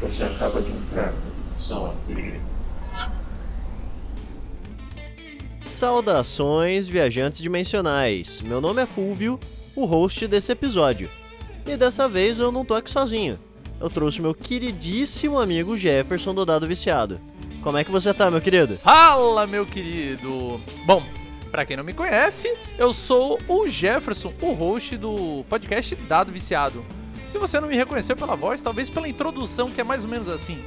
você acaba de entrar na dimensão anterior. Saudações, viajantes dimensionais. Meu nome é Fulvio, o host desse episódio. E dessa vez eu não tô aqui sozinho. Eu trouxe meu queridíssimo amigo Jefferson do Dado Viciado. Como é que você tá, meu querido? Fala, meu querido! Bom, pra quem não me conhece, eu sou o Jefferson, o host do podcast Dado Viciado. Se você não me reconheceu pela voz, talvez pela introdução, que é mais ou menos assim.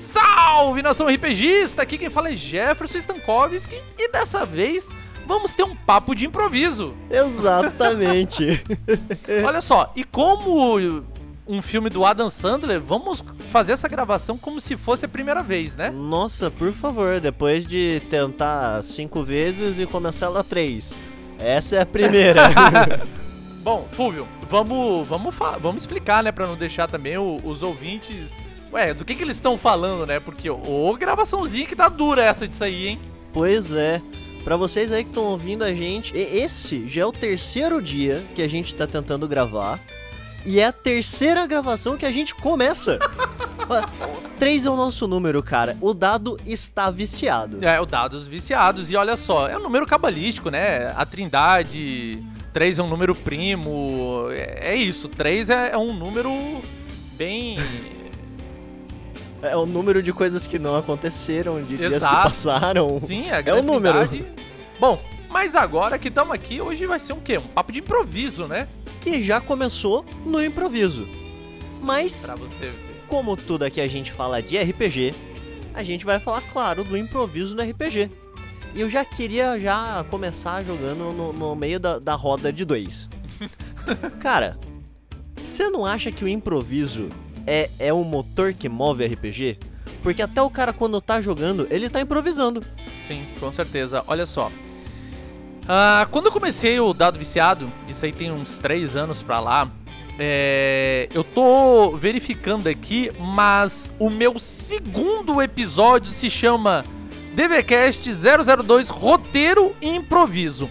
Salve, nação RPGista! Aqui quem fala é Jefferson Stankovski e dessa vez vamos ter um papo de improviso. Exatamente. Olha só, e como um filme do Adam Sandler, vamos fazer essa gravação como se fosse a primeira vez, né? Nossa, por favor, depois de tentar cinco vezes e começar ela três. Essa é a primeira. Bom, Fúvio, vamos, vamos, vamos explicar, né, pra não deixar também o, os ouvintes... Ué, do que que eles estão falando, né? Porque, ô, gravaçãozinha que tá dura essa disso aí, hein? Pois é. Pra vocês aí que estão ouvindo a gente, esse já é o terceiro dia que a gente tá tentando gravar. E é a terceira gravação que a gente começa. Três é o nosso número, cara. O dado está viciado. É, o dados viciados. E olha só, é um número cabalístico, né? A trindade, três é um número primo. É, é isso, três é, é um número bem é o número de coisas que não aconteceram, de Exato. dias que passaram. Sim, é, é o número. Bom, mas agora que estamos aqui, hoje vai ser um quê? Um papo de improviso, né? Que já começou no improviso. Mas, como tudo aqui a gente fala de RPG, a gente vai falar, claro, do improviso no RPG. E eu já queria já começar jogando no, no meio da, da roda de dois. Cara, você não acha que o improviso é, é o motor que move RPG? Porque até o cara, quando tá jogando, ele tá improvisando. Sim, com certeza. Olha só. Uh, quando eu comecei o Dado Viciado, isso aí tem uns 3 anos pra lá, é, eu tô verificando aqui, mas o meu segundo episódio se chama DVCast 002 Roteiro e Improviso.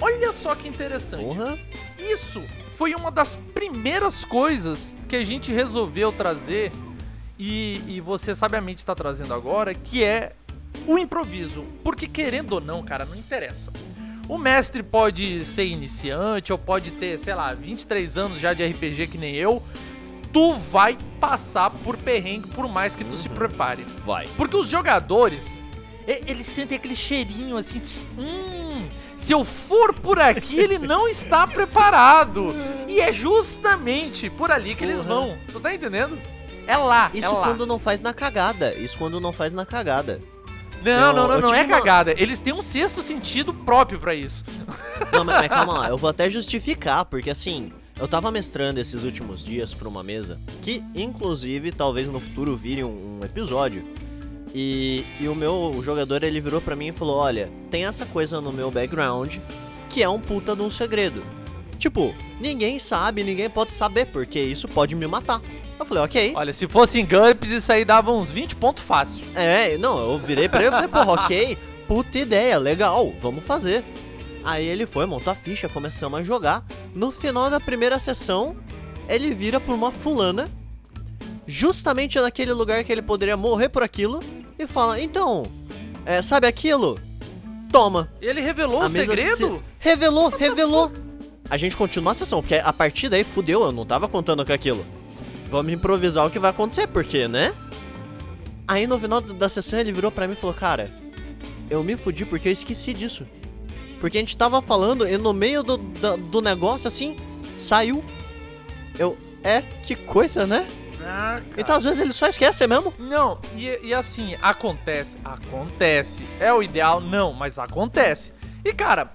Olha só que interessante. Porra. Isso foi uma das primeiras coisas que a gente resolveu trazer e, e você sabiamente está trazendo agora, que é o improviso. Porque querendo ou não, cara, não interessa. O mestre pode ser iniciante ou pode ter, sei lá, 23 anos já de RPG que nem eu. Tu vai passar por perrengue por mais que tu uhum. se prepare. Vai. Porque os jogadores, eles sentem aquele cheirinho assim. Hum, se eu for por aqui, ele não está preparado. E é justamente por ali que eles vão. Tu tá entendendo? É lá. Isso é lá. quando não faz na cagada. Isso quando não faz na cagada. Não, eu, não, não, não é uma... cagada. Eles têm um sexto sentido próprio para isso. Não, mas, mas calma lá, eu vou até justificar, porque assim, eu tava mestrando esses últimos dias pra uma mesa, que inclusive talvez no futuro vire um, um episódio e, e o meu jogador ele virou para mim e falou: Olha, tem essa coisa no meu background que é um puta de um segredo. Tipo, ninguém sabe, ninguém pode saber, porque isso pode me matar. Eu falei, ok. Olha, se fosse em GURPS, isso aí dava uns 20 pontos fácil. É, não, eu virei pra ele e falei, porra, ok, puta ideia, legal, vamos fazer. Aí ele foi, montou a ficha, começamos a jogar. No final da primeira sessão, ele vira pra uma fulana, justamente naquele lugar que ele poderia morrer por aquilo, e fala: Então, é, sabe aquilo? Toma. Ele revelou a o segredo? Se... Revelou, revelou. A gente continua a sessão, porque a partir daí fudeu, eu não tava contando com aquilo. Vamos improvisar o que vai acontecer, porque, né? Aí no final da sessão ele virou para mim e falou: Cara, eu me fudi porque eu esqueci disso. Porque a gente tava falando e no meio do, do, do negócio assim, saiu. Eu, é, que coisa, né? Ah, então às vezes ele só esquece mesmo? Não, e, e assim, acontece. Acontece. É o ideal? Não, mas acontece. E cara,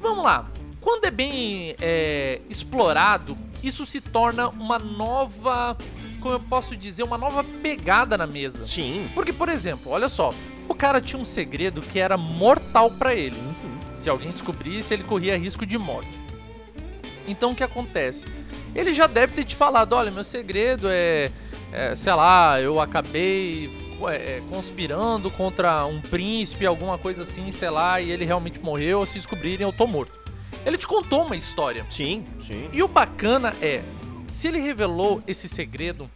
vamos lá. Quando é bem é, explorado, isso se torna uma nova. Como eu posso dizer, uma nova pegada na mesa. Sim. Porque, por exemplo, olha só. O cara tinha um segredo que era mortal para ele. Uhum. Se alguém descobrisse, ele corria risco de morte. Então o que acontece? Ele já deve ter te falado: olha, meu segredo é, é sei lá, eu acabei é, conspirando contra um príncipe, alguma coisa assim, sei lá, e ele realmente morreu. Se descobrirem, eu tô morto. Ele te contou uma história. Sim, sim. E o bacana é, se ele revelou esse segredo,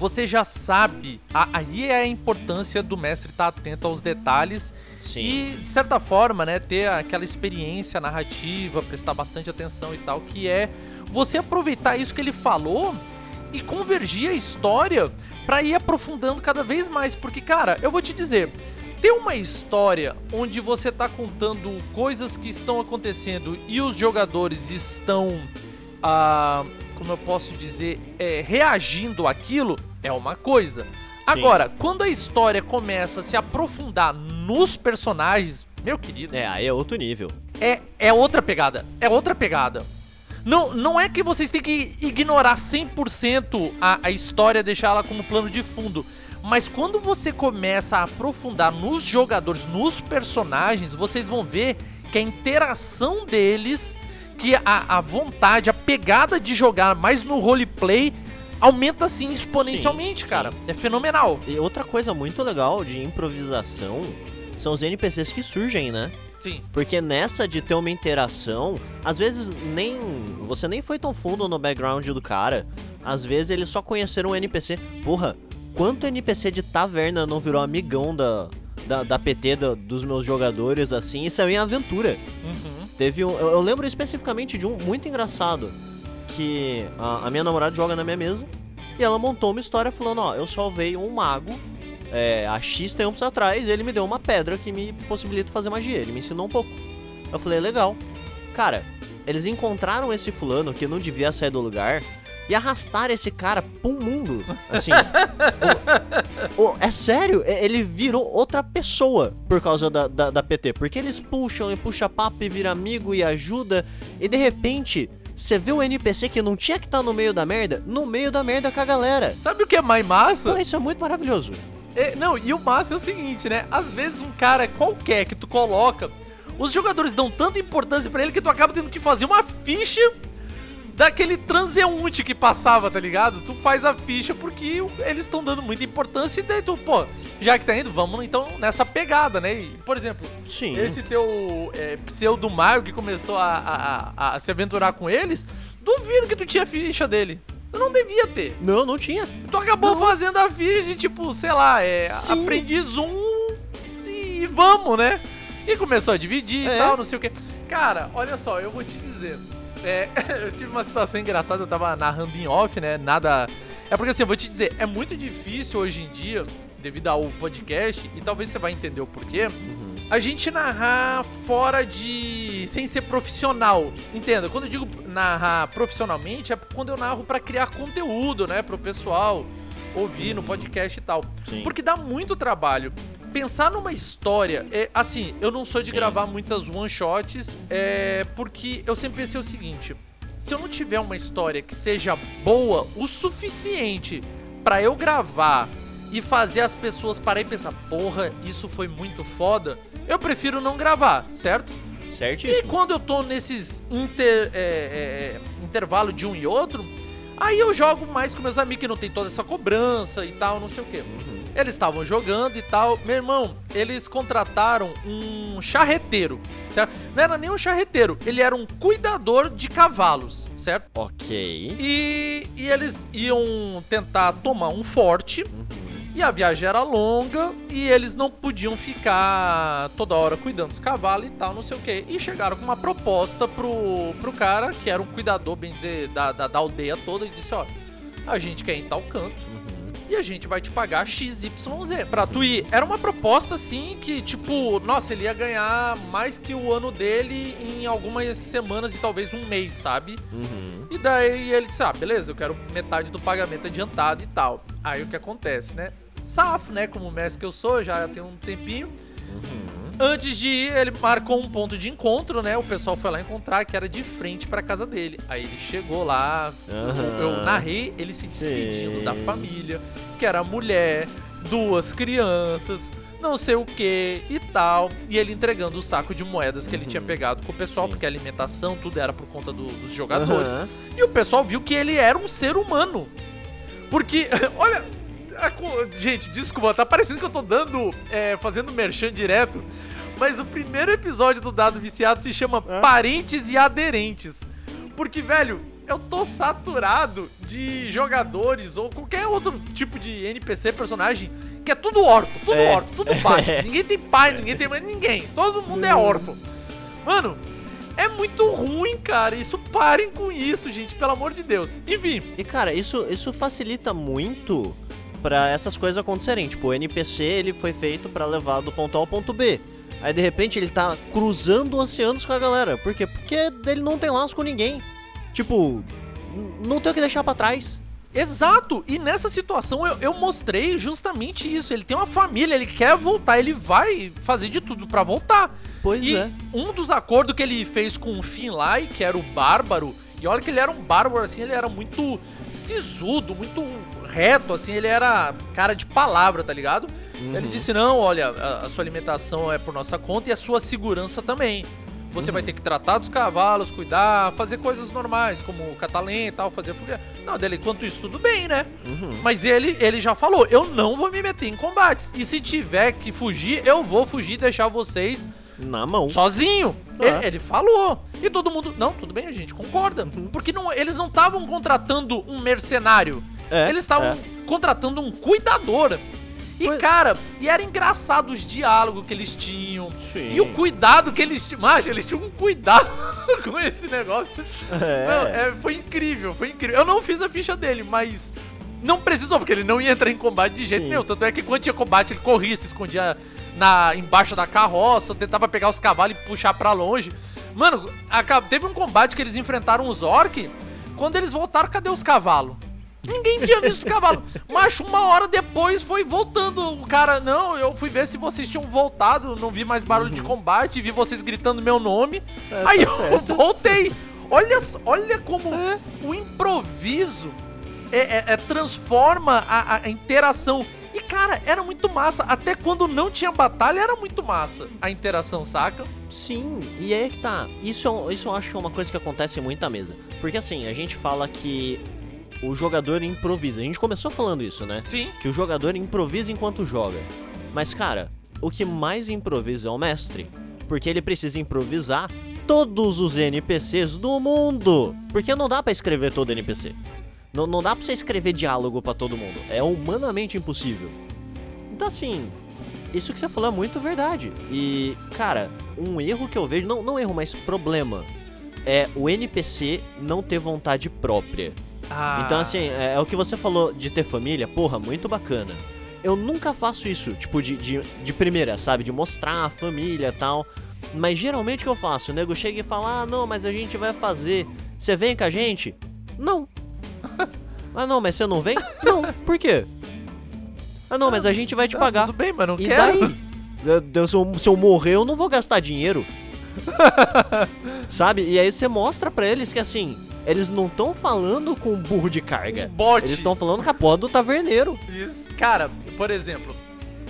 você já sabe. Aí é a importância do mestre estar atento aos detalhes Sim. e, de certa forma, né, ter aquela experiência narrativa, prestar bastante atenção e tal, que é você aproveitar isso que ele falou e convergir a história para ir aprofundando cada vez mais. Porque, cara, eu vou te dizer, ter uma história onde você tá contando coisas que estão acontecendo e os jogadores estão, ah, como eu posso dizer, é, reagindo àquilo, é uma coisa. Sim. Agora, quando a história começa a se aprofundar nos personagens, meu querido. É, aí é outro nível. É, é outra pegada. É outra pegada. Não, não é que vocês têm que ignorar 100% a, a história, deixar ela como plano de fundo. Mas quando você começa a aprofundar nos jogadores, nos personagens, vocês vão ver que a interação deles, que a, a vontade, a pegada de jogar mais no roleplay aumenta assim exponencialmente, sim, cara. Sim. É fenomenal. E outra coisa muito legal de improvisação são os NPCs que surgem, né? Sim. Porque nessa de ter uma interação, às vezes nem. Você nem foi tão fundo no background do cara. Às vezes eles só conheceram o NPC. Porra, quanto NPC de taverna não virou amigão da, da, da PT da, dos meus jogadores assim e saiu em aventura. Uhum. Teve um. Eu, eu, lembro especificamente de um muito engraçado. Que a, a minha namorada joga na minha mesa. E ela montou uma história falando, ó, eu salvei um mago é, há X tempos atrás, ele me deu uma pedra que me possibilita fazer magia. Ele me ensinou um pouco. Eu falei, legal. Cara, eles encontraram esse fulano que não devia sair do lugar e arrastaram esse cara um mundo. Assim. o, o, é sério, ele virou outra pessoa por causa da, da, da PT. Porque eles puxam e puxa papo e vira amigo e ajuda. E de repente, você vê um NPC que não tinha que estar tá no meio da merda, no meio da merda com a galera. Sabe o que é mais massa? Pô, isso é muito maravilhoso. É, não, e o massa é o seguinte, né? Às vezes um cara qualquer que tu coloca, os jogadores dão tanta importância para ele que tu acaba tendo que fazer uma ficha daquele transeunte que passava, tá ligado? Tu faz a ficha porque eles estão dando muita importância e daí tu, pô, já que tá indo, vamos então nessa pegada, né? E, por exemplo, Sim. esse teu é, pseudo Mario que começou a, a, a, se aventurar com eles, duvido que tu tinha ficha dele. Tu não devia ter. Não, não tinha. Tu acabou não. fazendo a ficha, tipo, sei lá, é Sim. aprendiz um e vamos, né? E começou a dividir é. e tal, não sei o que. Cara, olha só, eu vou te dizer. É, eu tive uma situação engraçada, eu tava narrando em off, né? Nada. É porque assim, eu vou te dizer, é muito difícil hoje em dia, devido ao podcast, e talvez você vai entender o porquê. Uhum a gente narrar fora de. sem ser profissional. Entenda, quando eu digo narrar profissionalmente, é quando eu narro para criar conteúdo, né, pro pessoal ouvir no podcast e tal. Sim. Porque dá muito trabalho. Pensar numa história, é assim, eu não sou de Sim. gravar muitas one shots, é porque eu sempre pensei o seguinte: se eu não tiver uma história que seja boa o suficiente para eu gravar e fazer as pessoas pararem e pensar, porra, isso foi muito foda, eu prefiro não gravar, certo? Certíssimo. E quando eu tô nesses inter, é, é, é, intervalo de um e outro, aí eu jogo mais com meus amigos que não tem toda essa cobrança e tal, não sei o que. Uhum. Eles estavam jogando e tal. Meu irmão, eles contrataram um charreteiro, certo? Não era nem um charreteiro, ele era um cuidador de cavalos, certo? Ok. E, e eles iam tentar tomar um forte. Uhum e a viagem era longa e eles não podiam ficar toda hora cuidando dos cavalos e tal, não sei o que. E chegaram com uma proposta pro, pro cara, que era um cuidador, bem dizer, da, da, da aldeia toda, e disse: Ó, a gente quer ir em tal canto. E a gente vai te pagar XYZ pra tu ir. Era uma proposta assim que, tipo, nossa, ele ia ganhar mais que o ano dele em algumas semanas e talvez um mês, sabe? Uhum. E daí ele disse: Ah, beleza, eu quero metade do pagamento adiantado e tal. Aí o que acontece, né? Safo, né? Como mestre que eu sou, já tem um tempinho. Uhum. Antes de ir, ele marcou um ponto de encontro, né? O pessoal foi lá encontrar, que era de frente pra casa dele. Aí ele chegou lá, uhum. eu narrei ele se despedindo Sim. da família, que era mulher, duas crianças, não sei o que e tal. E ele entregando o saco de moedas que uhum. ele tinha uhum. pegado com o pessoal, Sim. porque a alimentação, tudo era por conta do, dos jogadores. Uhum. E o pessoal viu que ele era um ser humano. Porque, olha, gente, desculpa, tá parecendo que eu tô dando, é, fazendo merchan direto, mas o primeiro episódio do Dado Viciado se chama é? Parentes e Aderentes. Porque, velho, eu tô saturado de jogadores ou qualquer outro tipo de NPC personagem que é tudo órfão, tudo é. órfão, tudo baixo. ninguém tem pai, ninguém tem mãe, ninguém. Todo mundo é órfão. Mano, é muito ruim, cara. Isso parem com isso, gente, pelo amor de Deus. Enfim. E cara, isso isso facilita muito para essas coisas acontecerem. Tipo, o NPC ele foi feito para levar do ponto A ao ponto B. Aí de repente ele tá cruzando oceanos com a galera. Por quê? Porque ele não tem laço com ninguém. Tipo, não tem o que deixar para trás. Exato! E nessa situação eu, eu, mostrei justamente isso. Ele tem uma família, ele quer voltar, ele vai fazer de tudo para voltar. Pois e é. Um dos acordos que ele fez com o Finlay, que era o bárbaro, e olha que ele era um bárbaro assim, ele era muito sisudo, muito reto, assim, ele era cara de palavra, tá ligado? Uhum. Ele disse: não, olha, a, a, sua alimentação é por nossa conta e a sua segurança também. Você uhum. vai ter que tratar dos cavalos, cuidar, fazer coisas normais, como catalém e tal, fazer fogueira. Não, dele, enquanto isso, tudo bem, né? Uhum. Mas ele, ele já falou: eu não vou me meter em combates. E se tiver que fugir, eu vou fugir e deixar vocês na mão. Sozinho. Ah. Ele, falou. E todo mundo. Não, tudo bem, a gente concorda. Uhum. Porque não, eles não estavam contratando um mercenário. É, eles estavam é. contratando um cuidador. E, pois... cara, e era engraçado os diálogos que eles tinham. Sim. E o cuidado que eles tinham. Mas eles tinham um cuidado com esse negócio. É. Não, é, foi incrível, foi incrível. Eu não fiz a ficha dele, mas. Não precisou, porque ele não ia entrar em combate de jeito Sim. nenhum. Tanto é que quando tinha combate, ele corria, se escondia na embaixo da carroça, tentava pegar os cavalos e puxar para longe. Mano, teve um combate que eles enfrentaram os orc. Quando eles voltaram, cadê os cavalos? Ninguém tinha visto o cavalo. Mas uma hora depois foi voltando. O cara, não, eu fui ver se vocês tinham voltado. Não vi mais barulho uhum. de combate. Vi vocês gritando meu nome. É, Aí tá eu certo. voltei. Olha, olha como é. o improviso é, é, é transforma a, a interação. Cara, era muito massa. Até quando não tinha batalha, era muito massa a interação, saca? Sim, e aí que tá. Isso, isso eu acho que é uma coisa que acontece muito na mesa. Porque assim, a gente fala que o jogador improvisa. A gente começou falando isso, né? Sim. Que o jogador improvisa enquanto joga. Mas, cara, o que mais improvisa é o mestre. Porque ele precisa improvisar todos os NPCs do mundo. Porque não dá para escrever todo NPC. Não, não dá pra você escrever diálogo para todo mundo. É humanamente impossível. Então, assim, isso que você falou é muito verdade. E, cara, um erro que eu vejo, não, não erro, mas problema, é o NPC não ter vontade própria. Ah. Então, assim, é, é, o que você falou de ter família, porra, muito bacana. Eu nunca faço isso, tipo, de, de, de primeira, sabe? De mostrar a família e tal. Mas geralmente o que eu faço? O nego chega e fala: Ah, não, mas a gente vai fazer. Você vem com a gente? Não. ah, não, mas você não vem? Não. Por quê? Ah, não, mas a gente vai te ah, pagar. Tudo bem, mas não e quero. daí? Se eu, se eu morrer, eu não vou gastar dinheiro. Sabe? E aí você mostra pra eles que assim, eles não estão falando com um burro de carga. Um bote. Eles estão falando com a porra do taverneiro. Isso. Cara, por exemplo,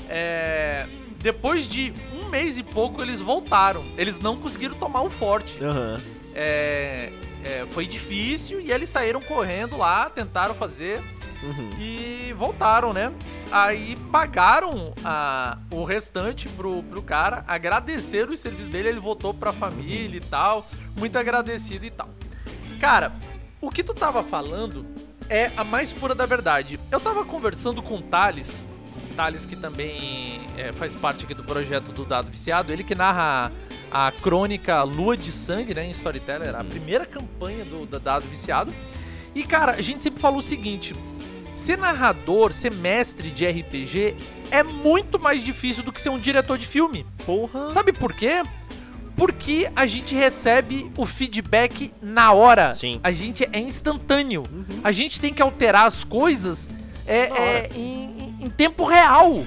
é... depois de um mês e pouco eles voltaram. Eles não conseguiram tomar o forte. Uhum. É... É, foi difícil e eles saíram correndo lá, tentaram fazer uhum. e voltaram, né? Aí pagaram a, o restante pro, pro cara, agradeceram os serviços dele, ele voltou pra família e tal, muito agradecido e tal. Cara, o que tu tava falando é a mais pura da verdade. Eu tava conversando com o Thales, Thales que também é, faz parte aqui do projeto do Dado Viciado, ele que narra a, a crônica Lua de Sangue, né, em Storyteller, a uhum. primeira campanha do, do Dado Viciado. E cara, a gente sempre falou o seguinte: ser narrador, ser mestre de RPG é muito mais difícil do que ser um diretor de filme. Porra. Sabe por quê? porque a gente recebe o feedback na hora. Sim. A gente é instantâneo. Uhum. A gente tem que alterar as coisas é, é em, em, tempo real.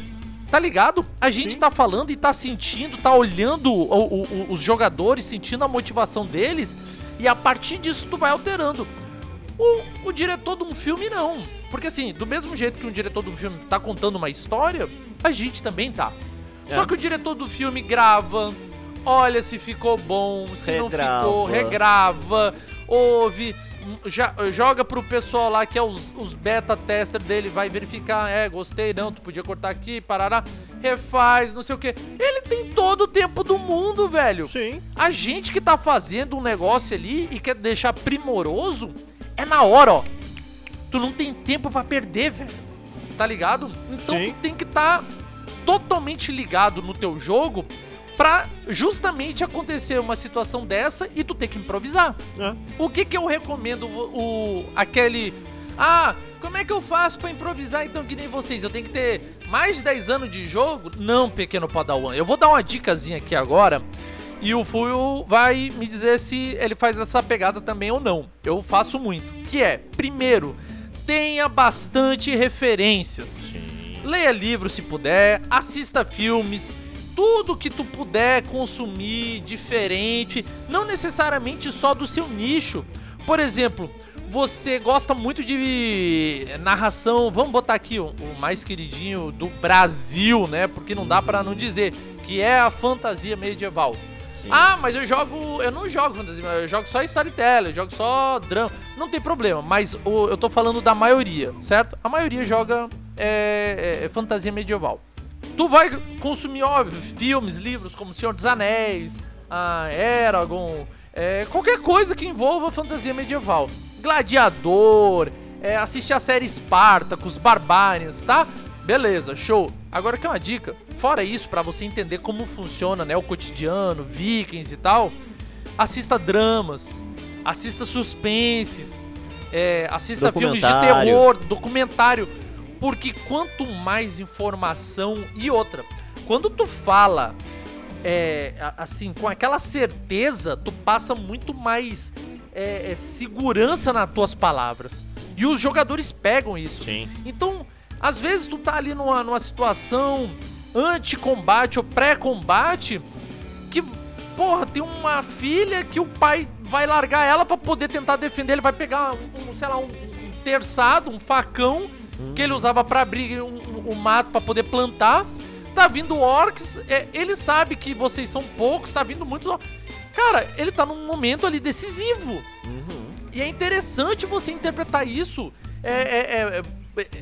Tá ligado? A gente Sim. tá falando e tá sentindo, tá olhando o, o, os jogadores, sentindo a motivação deles, e a partir disso tu vai alterando. O, o diretor de um filme não. Porque assim, do mesmo jeito que um diretor de um filme tá contando uma história, a gente também tá. É. Só que o diretor do filme grava, olha se ficou bom, se regrava. não ficou, regrava, ouve, já, joga pro pessoal lá que é os, os beta tester dele, vai verificar, é, gostei, não, tu podia cortar aqui, parará, refaz, não sei o que. Ele tem todo o tempo do mundo, velho. Sim. A gente que tá fazendo um negócio ali e quer deixar primoroso, é na hora, ó. Tu não tem tempo para perder, velho. Tá ligado? Então Sim. tu tem que estar tá totalmente ligado no teu jogo pra justamente acontecer uma situação dessa e tu ter que improvisar. É. O que que eu recomendo o, o aquele ah, como é que eu faço para improvisar então que nem vocês? Eu tenho que ter mais de 10 anos de jogo? Não, pequeno padawan. Eu vou dar uma dicasinha aqui agora e o Fuyo vai me dizer se ele faz essa pegada também ou não. Eu faço muito. Que é, primeiro, tenha bastante referências. Sim. Leia livros se puder, assista filmes, tudo que tu puder consumir diferente, não necessariamente só do seu nicho. Por exemplo, você gosta muito de narração, vamos botar aqui o, o mais queridinho do Brasil, né? Porque não dá para não dizer que é a fantasia medieval. Sim. Ah, mas eu jogo. Eu não jogo fantasia, eu jogo só storytelling, eu jogo só drama. Não tem problema, mas o, eu tô falando da maioria, certo? A maioria joga é, é, é fantasia medieval. Tu vai consumir, óbvio, filmes, livros como Senhor dos Anéis, a Eragon, é, qualquer coisa que envolva fantasia medieval. Gladiador, é, assistir a série Spartacus, Barbarians, tá? Beleza, show. Agora que é uma dica, fora isso, para você entender como funciona, né, o cotidiano, vikings e tal, assista dramas, assista suspenses, é, assista filmes de terror, documentário, porque quanto mais informação e outra, quando tu fala é, assim, com aquela certeza, tu passa muito mais é, é, segurança nas tuas palavras. E os jogadores pegam isso. Sim. Então, às vezes tu tá ali numa, numa situação anti-combate ou pré-combate que, porra, tem uma filha que o pai vai largar ela para poder tentar defender. Ele vai pegar um, um sei lá, um, um, terçado, um facão que ele usava para abrir o um, um, mato para poder plantar. Tá vindo orcs, é, ele sabe que vocês são poucos, tá vindo muitos Cara, ele tá num momento ali decisivo. Uhum. E é interessante você interpretar isso. É, é, é, é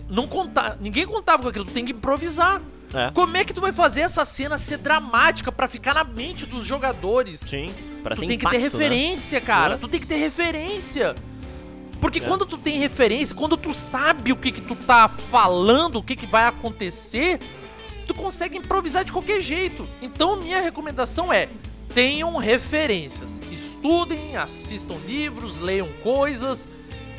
não contar, ninguém contava com aquilo, tu tem que improvisar. É. Como é que tu vai fazer essa cena ser dramática para ficar na mente dos jogadores? Sim, pra tu ter tem impacto, que ter né? referência, né? cara. Tu tem que ter referência. Porque é. quando tu tem referência, quando tu sabe o que que tu tá falando, o que que vai acontecer, tu consegue improvisar de qualquer jeito. Então minha recomendação é: tenham referências. Estudem, assistam livros, leiam coisas.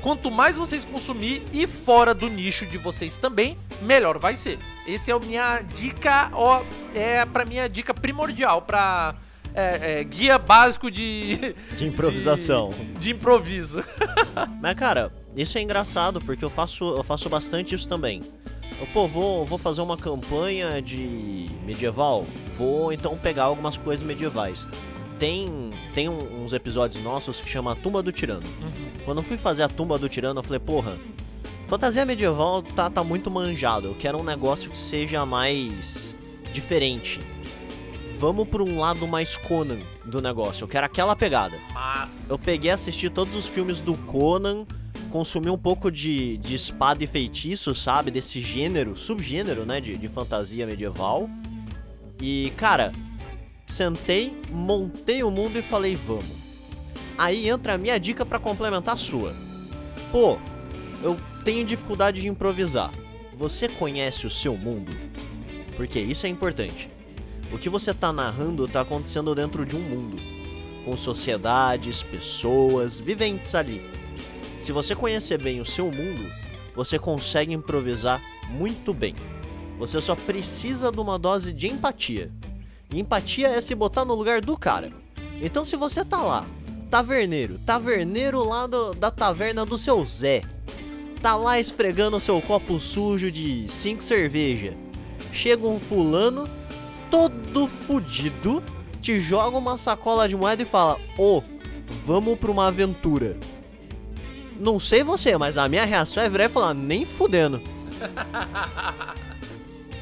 Quanto mais vocês consumir e fora do nicho de vocês também, melhor vai ser. Esse é a minha dica, ó, é para minha dica primordial para é, é, guia básico de de improvisação, de, de improviso. Mas cara, isso é engraçado porque eu faço eu faço bastante isso também. Eu, pô, vou, vou fazer uma campanha de medieval, vou então pegar algumas coisas medievais. Tem, tem uns episódios nossos que chama Tumba do Tirano. Uhum. Quando eu fui fazer a Tumba do Tirano, eu falei, porra, fantasia medieval tá, tá muito manjado. Eu quero um negócio que seja mais diferente. Vamos pra um lado mais Conan do negócio. Eu quero aquela pegada. Mas... Eu peguei e assisti todos os filmes do Conan consumir um pouco de, de espada e feitiço, sabe? Desse gênero, subgênero, né? De, de fantasia medieval. E, cara, sentei, montei o mundo e falei, vamos. Aí entra a minha dica para complementar a sua. Pô, eu tenho dificuldade de improvisar. Você conhece o seu mundo? Porque isso é importante. O que você tá narrando tá acontecendo dentro de um mundo, com sociedades, pessoas, viventes ali. Se você conhecer bem o seu mundo, você consegue improvisar muito bem. Você só precisa de uma dose de empatia. E empatia é se botar no lugar do cara. Então se você tá lá, taverneiro, taverneiro lá do, da taverna do seu Zé, tá lá esfregando seu copo sujo de 5 cerveja. Chega um fulano, todo fudido, te joga uma sacola de moeda e fala: Ô, oh, vamos pra uma aventura. Não sei você, mas a minha reação é virar e falar, nem fudendo.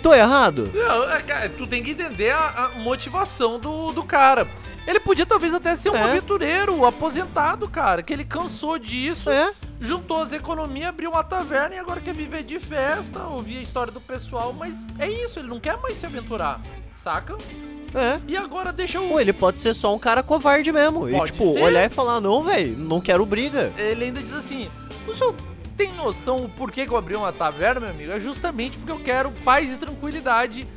Tô errado? Não, é, cara, tu tem que entender a, a, motivação do, do cara. Ele podia talvez até ser um é. aventureiro, aposentado, cara, que ele cansou disso, é. juntou as economias, abriu uma taverna e agora quer viver de festa, ouvir a história do pessoal, mas é isso, ele não quer mais se aventurar, saca? É. E agora deixa o. Pô, ele pode ser só um cara covarde mesmo. Pode e, tipo, ser. olhar e falar, não, velho, não quero briga. Ele ainda diz assim: O senhor tem noção o porquê que eu abri uma taverna, meu amigo? É justamente porque eu quero paz e tranquilidade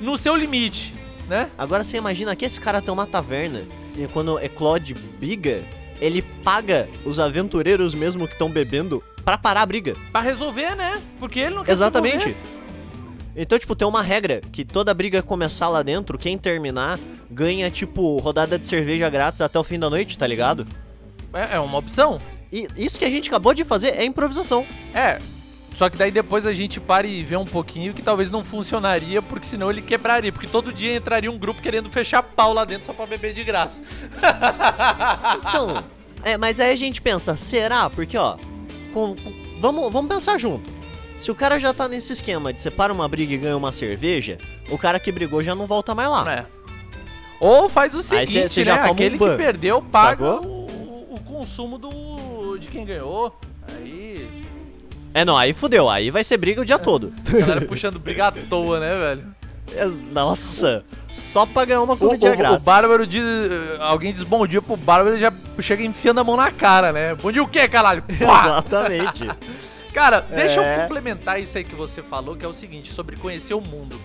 no seu limite, né? Agora você imagina que esse cara tem uma taverna e quando eclode briga, ele paga os aventureiros mesmo que estão bebendo para parar a briga. Para resolver, né? Porque ele não quer Exatamente. Então, tipo, tem uma regra que toda briga começar lá dentro, quem terminar ganha, tipo, rodada de cerveja grátis até o fim da noite, tá ligado? É, é uma opção. E isso que a gente acabou de fazer é improvisação. É. Só que daí depois a gente para e vê um pouquinho que talvez não funcionaria, porque senão ele quebraria. Porque todo dia entraria um grupo querendo fechar pau lá dentro só pra beber de graça. Então, é, mas aí a gente pensa, será? Porque, ó, com, com, vamos, vamos pensar junto. Se o cara já tá nesse esquema de separa uma briga e ganha uma cerveja, o cara que brigou já não volta mais lá. É. Ou faz o seguinte, cê, cê né? Aquele um que perdeu paga o, o, consumo do de quem ganhou. Aí. É, não, aí fudeu. Aí vai ser briga o dia é. todo. A galera puxando briga à toa, né, velho? Nossa, só pra ganhar uma comida o, grátis. O Bárbaro diz. Alguém diz bom dia pro Bárbaro, ele já chega enfiando a mão na cara, né? Bom dia o quê, caralho? Exatamente. cara, é... deixa eu é. complementar isso aí que você falou, que é o seguinte, sobre conhecer o mundo.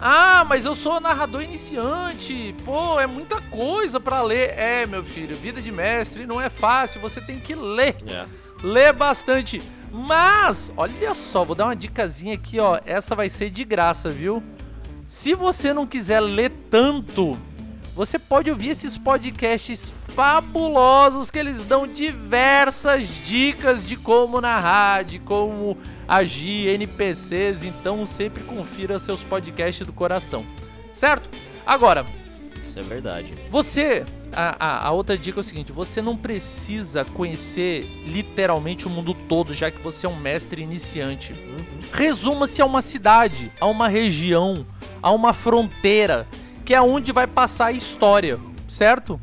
Ah, mas eu sou narrador iniciante. Pô, é muita coisa para ler. É, meu filho, vida de mestre não é fácil, você tem que ler. É. Ler bastante. Mas, olha só, vou dar uma dicasinha aqui, ó. Essa vai ser de graça, viu? Se você não quiser ler tanto, você pode ouvir esses podcasts fabulosos que eles dão diversas dicas de como narrar, de como agir, NPCs. Então sempre confira seus podcasts do coração, certo? Agora, isso é verdade. Você, a, a, a, outra dica é o seguinte: você não precisa conhecer literalmente o mundo todo, já que você é um mestre iniciante. Uhum. Resuma-se a uma cidade, a uma região a uma fronteira, que é onde vai passar a história, certo?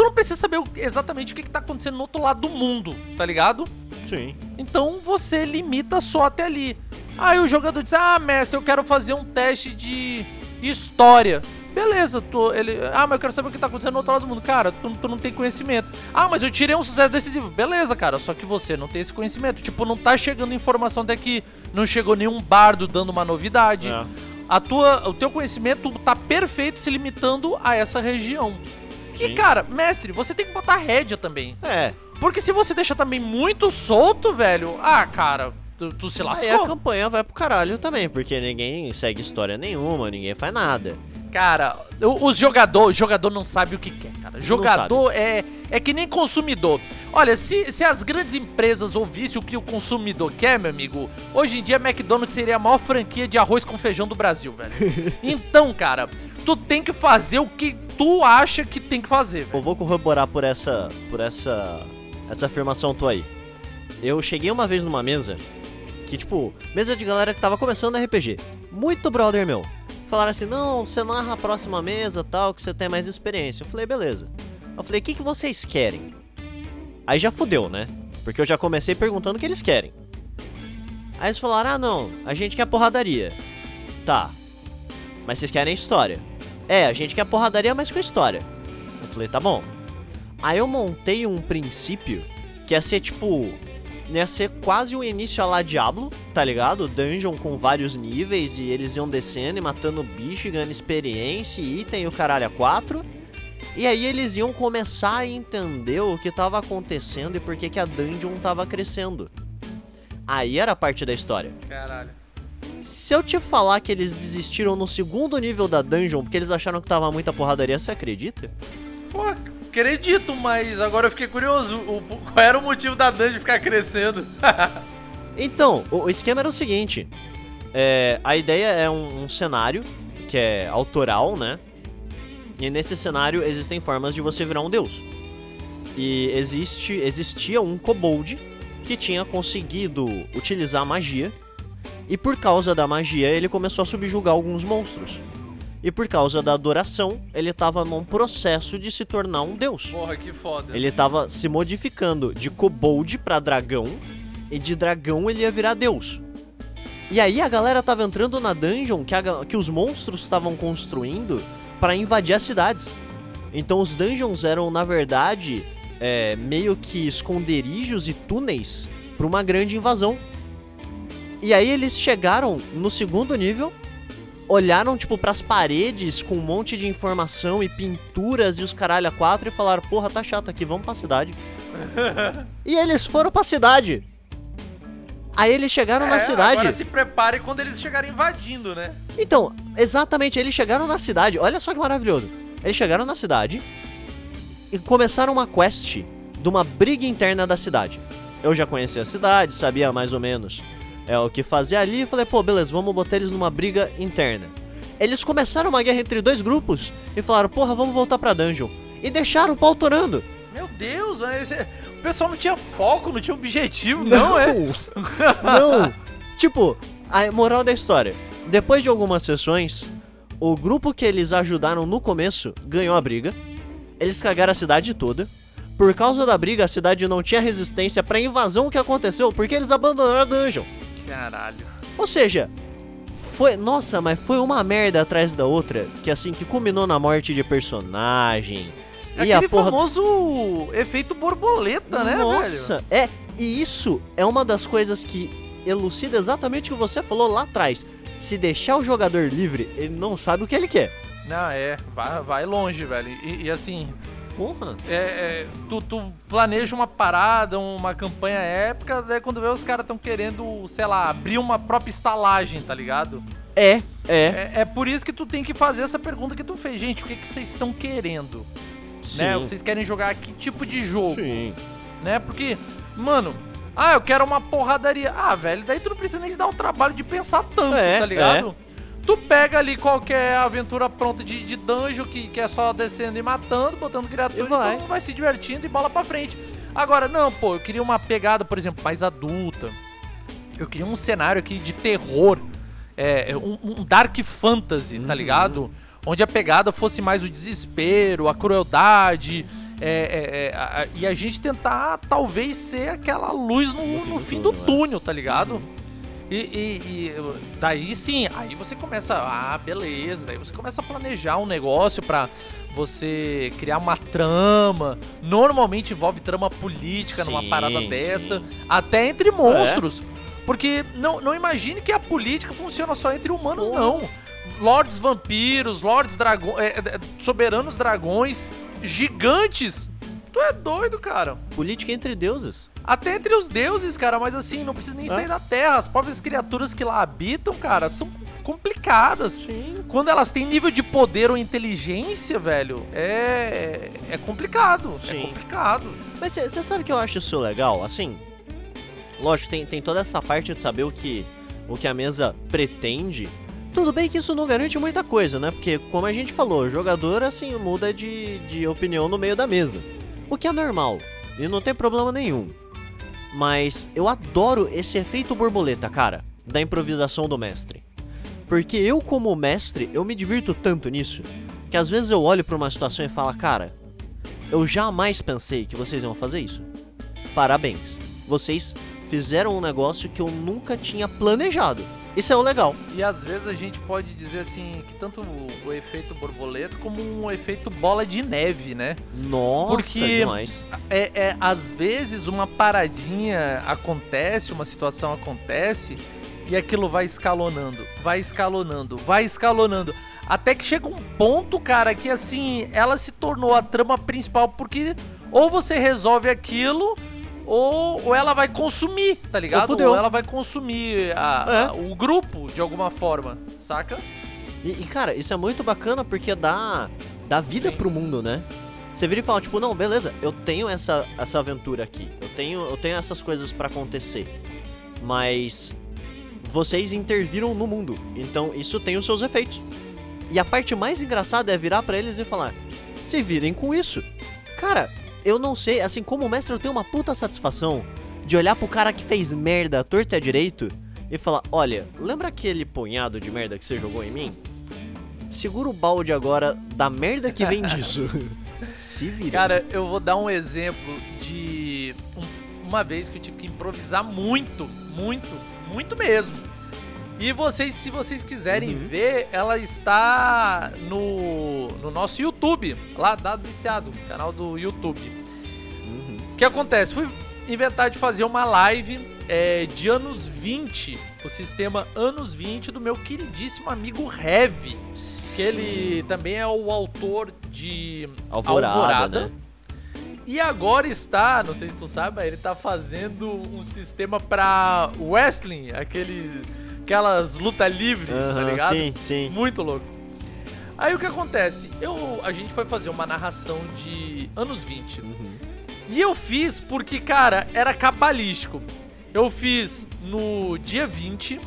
Tu não precisa saber exatamente o que, está acontecendo no outro lado do mundo, tá ligado? Sim. Então você limita só até ali. Aí o jogador diz: Ah, mestre, eu quero fazer um teste de história. Beleza, tu, ele. Ah, mas eu quero saber o que tá acontecendo no outro lado do mundo. Cara, tu, tu, não tem conhecimento. Ah, mas eu tirei um sucesso decisivo. Beleza, cara, só que você não tem esse conhecimento. Tipo, não tá chegando informação daqui. Não chegou nenhum bardo dando uma novidade. É a tua, o teu conhecimento tá perfeito se limitando a essa região. E cara, mestre, você tem que botar rédea também. É. Porque se você deixa também muito solto, velho, ah, cara, tu, tu se lascou. Aí a campanha vai pro caralho também, porque ninguém segue história nenhuma, ninguém faz nada. Cara, os jogador, jogador não sabe o que quer, cara. Jogador é, é que nem consumidor. Olha, se, se as grandes empresas ouvissem o que o consumidor quer, meu amigo, hoje em dia McDonald's seria a maior franquia de arroz com feijão do Brasil, velho. então, cara, tu tem que fazer o que tu acha que tem que fazer, velho. Eu vou corroborar por essa por essa essa afirmação tua aí. Eu cheguei uma vez numa mesa que tipo, mesa de galera que tava começando RPG. Muito brother meu falaram assim: não, você narra a próxima mesa tal, que você tem mais experiência. Eu falei: beleza. Eu falei: o que, que vocês querem? Aí já fudeu, né? Porque eu já comecei perguntando o que eles querem. Aí eles falaram: ah, não, a gente quer porradaria. Tá. Mas vocês querem história? É, a gente quer porradaria, mas com história. Eu falei: tá bom. Aí eu montei um princípio que ia ser tipo ia ser quase um início a lá Diablo, tá ligado? Dungeon com vários níveis e eles iam descendo e matando bicho e ganhando experiência e item e o caralho a quatro. E aí eles iam começar a entender o que tava acontecendo e por que, que a dungeon tava crescendo. Aí era a parte da história. Caralho. Se eu te falar que eles desistiram no segundo nível da dungeon porque eles acharam que tava muita porradaria, você acredita? Pô, Acredito, mas agora eu fiquei curioso. O, qual era o motivo da dungeon ficar crescendo? então, o, o, esquema era o seguinte: é, a ideia é um, um cenário que é autoral, né? E nesse cenário existem formas de você virar um deus. E existe, existia um kobold que tinha conseguido utilizar magia. E por causa da magia, ele começou a subjugar alguns monstros. E por causa da adoração, ele tava num processo de se tornar um deus. Porra, que foda. Ele tava se modificando de kobold para dragão, e de dragão ele ia virar deus. E aí a galera tava entrando na dungeon que, a, que os monstros estavam construindo para invadir as cidades. Então os dungeons eram, na verdade, é, meio que esconderijos e túneis para uma grande invasão. E aí eles chegaram no segundo nível, olharam tipo pras paredes com um monte de informação e pinturas e os caralho a quatro e falaram: "Porra, tá chato aqui, vamos pra cidade". e eles foram pra cidade. Aí eles chegaram é, na cidade. Agora se prepare quando eles chegarem invadindo, né? Então, exatamente, eles chegaram na cidade. Olha só que maravilhoso. Eles chegaram na cidade e começaram uma quest de uma briga interna da cidade. Eu já conhecia a cidade, sabia mais ou menos é o que fazer ali e falei, pô, beleza, vamos botar eles numa briga interna. Eles começaram uma guerra entre dois grupos e falaram, porra, vamos voltar pra dungeon. E deixaram o pau torando. Meu Deus, esse... o pessoal não tinha foco, não tinha objetivo, não, não é? não. Tipo, a moral da história. Depois de algumas sessões, o grupo que eles ajudaram no começo ganhou a briga. Eles cagaram a cidade toda. Por causa da briga, a cidade não tinha resistência pra invasão que aconteceu porque eles abandonaram a dungeon. Caralho. Ou seja, foi. Nossa, mas foi uma merda atrás da outra. Que assim, que culminou na morte de personagem. É e aquele porra... famoso efeito borboleta, né, Nossa, é. E isso é uma das coisas que elucida exatamente o que você falou lá atrás. Se deixar o jogador livre, ele não sabe o que ele quer. Não, é. Vai, vai longe, velho. E, e assim, Porra. É, é, tu, tu, planeja uma parada, uma campanha épica, daí quando vê os caras estão querendo, sei lá, abrir uma própria estalagem, tá ligado? É, é, é. É por isso que tu tem que fazer essa pergunta que tu fez. Gente, o que, que vocês estão querendo? Sim. Né? Vocês querem jogar que tipo de jogo? Sim. Né? Porque, mano, ah, eu quero uma porradaria. Ah, velho, daí tu não precisa nem se dar o trabalho de pensar tanto, é, tá ligado? É. Tu pega ali qualquer aventura pronta de, de dungeon que, que é só descendo e matando, botando criatura, e vai. então vai se divertindo e bola pra frente. Agora, não, pô, eu queria uma pegada, por exemplo, mais adulta. Eu queria um cenário aqui de terror. É, um, um dark fantasy, tá uhum. ligado? Onde a pegada fosse mais o desespero, a crueldade. É, é, é a, e a gente tentar, talvez, ser aquela luz no, no, fim, no do, fim do né? túnel, tá ligado? Uhum. E, e, e, daí sim, aí você começa, ah, beleza, daí você começa a planejar um negócio para você criar uma trama. Normalmente envolve trama política sim, numa parada dessa, sim. até entre monstros. É. Porque não, não imagine que a política funciona só entre humanos, Porra. não. Lords vampiros, lords dragões, é, é, soberanos dragões, gigantes. Tu é doido, cara. Política entre deuses. Até entre os deuses, cara, mas assim, não precisa nem sair da Terra. As próprias criaturas que lá habitam, cara, são complicadas. Sim. Quando elas têm nível de poder ou inteligência, velho, é. É complicado. É Sim. É complicado. Mas você sabe que eu acho isso legal? Assim. Lógico, tem, tem toda essa parte de saber o que, o que a mesa pretende. Tudo bem que isso não garante muita coisa, né? Porque, como a gente falou, o jogador, assim, muda de, de opinião no meio da mesa. O que é normal. E não tem problema nenhum. Mas eu adoro esse efeito borboleta, cara, da improvisação do mestre. Porque eu, como mestre, eu me divirto tanto nisso, que às vezes eu olho para uma situação e falo, cara, eu jamais pensei que vocês iam fazer isso. Parabéns. Vocês fizeram um negócio que eu nunca tinha planejado. Isso é o legal. E às vezes a gente pode dizer assim que tanto o, o efeito borboleta como um efeito bola de neve, né? Nossa, Porque demais. É, é às vezes uma paradinha acontece, uma situação acontece e aquilo vai escalonando, vai escalonando, vai escalonando. Até que chega um ponto, cara, que assim, ela se tornou a trama principal porque ou você resolve aquilo ou, ou ela vai consumir, tá ligado? Ou, ou ela vai consumir a, é. a, o grupo de alguma forma, saca? E, e, cara, isso é muito bacana porque dá, dá vida Sim. pro mundo, né? Você vira e fala, tipo, não, beleza, eu tenho essa, essa aventura aqui. Eu tenho, eu tenho essas coisas para acontecer. Mas vocês interviram no mundo. Então isso tem os seus efeitos. E a parte mais engraçada é virar para eles e falar: se virem com isso. Cara, eu não sei, assim, como mestre eu tenho uma puta satisfação de olhar pro cara que fez merda torto e direito e falar: Olha, lembra aquele punhado de merda que você jogou em mim? Segura o balde agora da merda que vem disso. Se vira. Cara, eu vou dar um exemplo de um, uma vez que eu tive que improvisar muito, muito, muito mesmo. E vocês, se vocês quiserem uhum. ver, ela está no, no nosso YouTube, lá Dado Viciado, canal do YouTube. Uhum. O que acontece? Fui inventar de fazer uma live é, de anos 20, o sistema anos 20 do meu queridíssimo amigo Heavy. Que ele também é o autor de Alvorada. Alvorada. Né? E agora está, não sei se tu sabe, ele está fazendo um sistema para wrestling, aquele aquelas luta livre, uh -huh, tá ligado? Sim, sim. Muito louco. Aí o que acontece? Eu, a gente foi fazer uma narração de anos 20. Uhum. E eu fiz porque, cara, era cabalístico. Eu fiz no dia 20.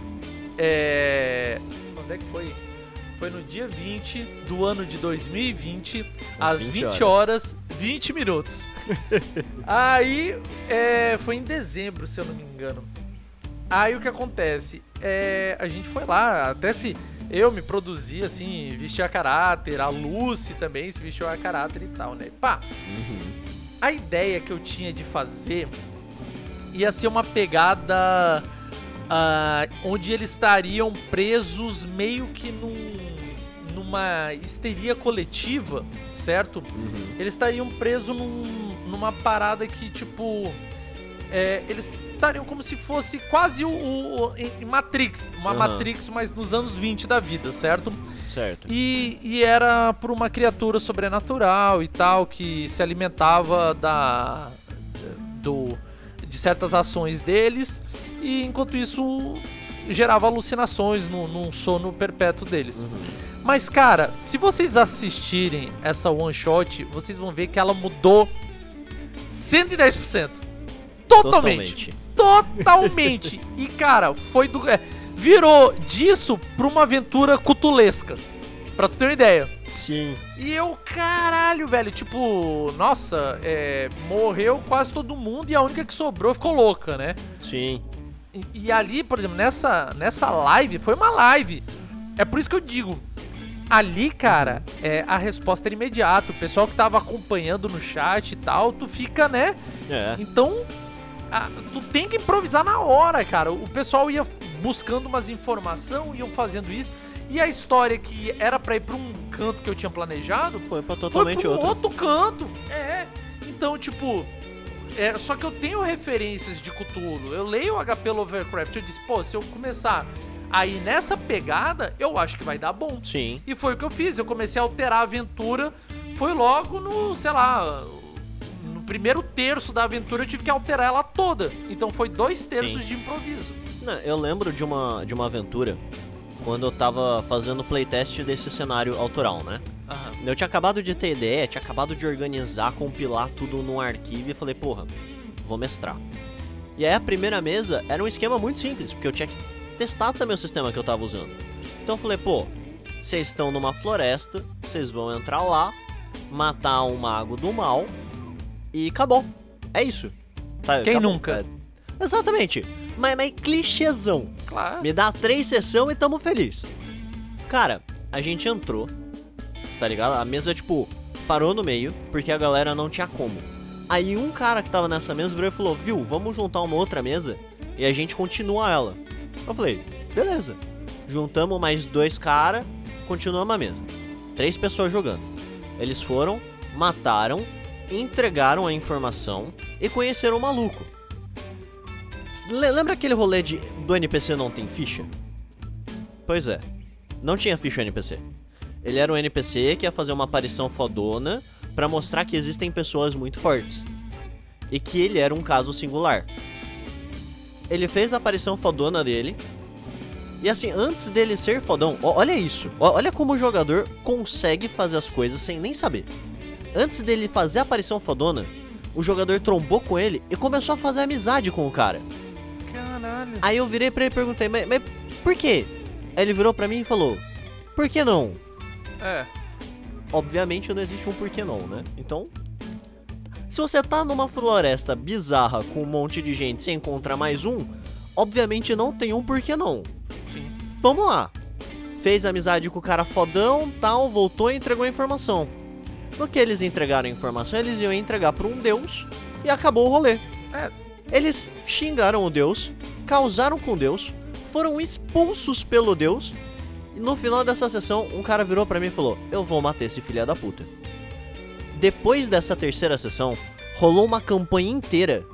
É. Onde é que foi? Foi no dia 20 do ano de 2020, às 20, 20 horas. horas 20 minutos. Aí é, foi em dezembro, se eu não me engano. Aí o que acontece? É, a gente foi lá, até se eu me produzi assim, vestir a caráter, a Lucy também se vestiu a caráter e tal, né? Pá! Uhum. A ideia que eu tinha de fazer ia ser uma pegada uh, onde eles estariam presos meio que num, numa histeria coletiva, certo? Uhum. Eles estariam presos num, numa parada que, tipo é, eles estariam como se fosse quase o, o, o em Matrix, uma uhum. Matrix, mas nos anos 20 da vida, certo? Certo. E, e era por uma criatura sobrenatural e tal que se alimentava da do de certas ações deles e enquanto isso gerava alucinações no, num sono perpétuo deles. Uhum. Mas cara, se vocês assistirem essa one shot, vocês vão ver que ela mudou 110%. Totalmente. Totalmente. e, cara, foi do. É, virou disso pra uma aventura cutulesca. Pra tu ter uma ideia. Sim. E eu, caralho, velho, tipo, nossa, é, morreu quase todo mundo e a única que sobrou ficou louca, né? Sim. E, e, ali, por exemplo, nessa, nessa live, foi uma live. É por isso que eu digo, ali, cara, é, a resposta era imediata. O pessoal que tava acompanhando no chat e tal, tu fica, né? É. Então, a, tu tem que improvisar na hora, cara. O pessoal ia buscando umas informações, iam fazendo isso. E a história que era pra ir pra um canto que eu tinha planejado foi pra totalmente foi pra um outro. outro canto. É. Então, tipo. É, só que eu tenho referências de Cthulhu. Eu leio o HP Lovecraft. Eu disse, pô, se eu começar aí nessa pegada, eu acho que vai dar bom. Sim. E foi o que eu fiz. Eu comecei a alterar a aventura. Foi logo no, sei lá, primeiro terço da aventura eu tive que alterar ela toda. Então foi dois terços Sim. de improviso. Não, eu lembro de uma, de uma aventura quando eu tava fazendo playtest desse cenário autoral, né? Uhum. Eu tinha acabado de ter ideia, tinha acabado de organizar, compilar tudo num arquivo e falei, porra, vou mestrar. E aí a primeira mesa era um esquema muito simples, porque eu tinha que testar também o sistema que eu tava usando. Então eu falei, pô, vocês estão numa floresta, vocês vão entrar lá, matar um mago do mal e acabou. É isso. Sabe? Quem acabou. nunca? É. Exatamente. Mas, mas clichêzão. Claro. Me dá três sessão e tamo feliz. Cara, a gente entrou, tá ligado? A mesa, tipo, parou no meio, porque a galera não tinha como. Aí um cara que tava nessa mesa virou e falou, viu, vamos juntar uma outra mesa e a gente continua ela. Eu falei, beleza. Juntamos mais dois caras, continuamos a mesa. Três pessoas jogando. Eles foram, mataram entregaram a informação e conheceram o maluco. Lembra aquele rolê de, do NPC não tem ficha? Pois é, não tinha ficha NPC. Ele era um NPC que ia fazer uma aparição fodona para mostrar que existem pessoas muito fortes. E que ele era um caso singular. Ele fez a aparição fodona dele. E assim, antes dele ser fodão, olha isso. Olha como o jogador consegue fazer as coisas sem nem saber. Antes dele fazer a aparição fodona, o jogador trombou com ele e começou a fazer amizade com o cara. Caralho. Aí eu virei pra ele e perguntei, mas, mas por quê? Aí ele virou pra mim e falou, por que não? É. Obviamente não existe um porquê não, né? Então, se você tá numa floresta bizarra com um monte de gente e você encontra mais um, obviamente não tem um porquê não. Sim. Vamos lá. Fez amizade com o cara fodão, tal, voltou e entregou a informação. No que eles entregaram a informação, eles iam entregar para um deus e acabou o rolê. É. Eles xingaram o deus, causaram com Deus, foram expulsos pelo deus. E no final dessa sessão, um cara virou para mim e falou: Eu vou matar esse filho da puta. Depois dessa terceira sessão, rolou uma campanha inteira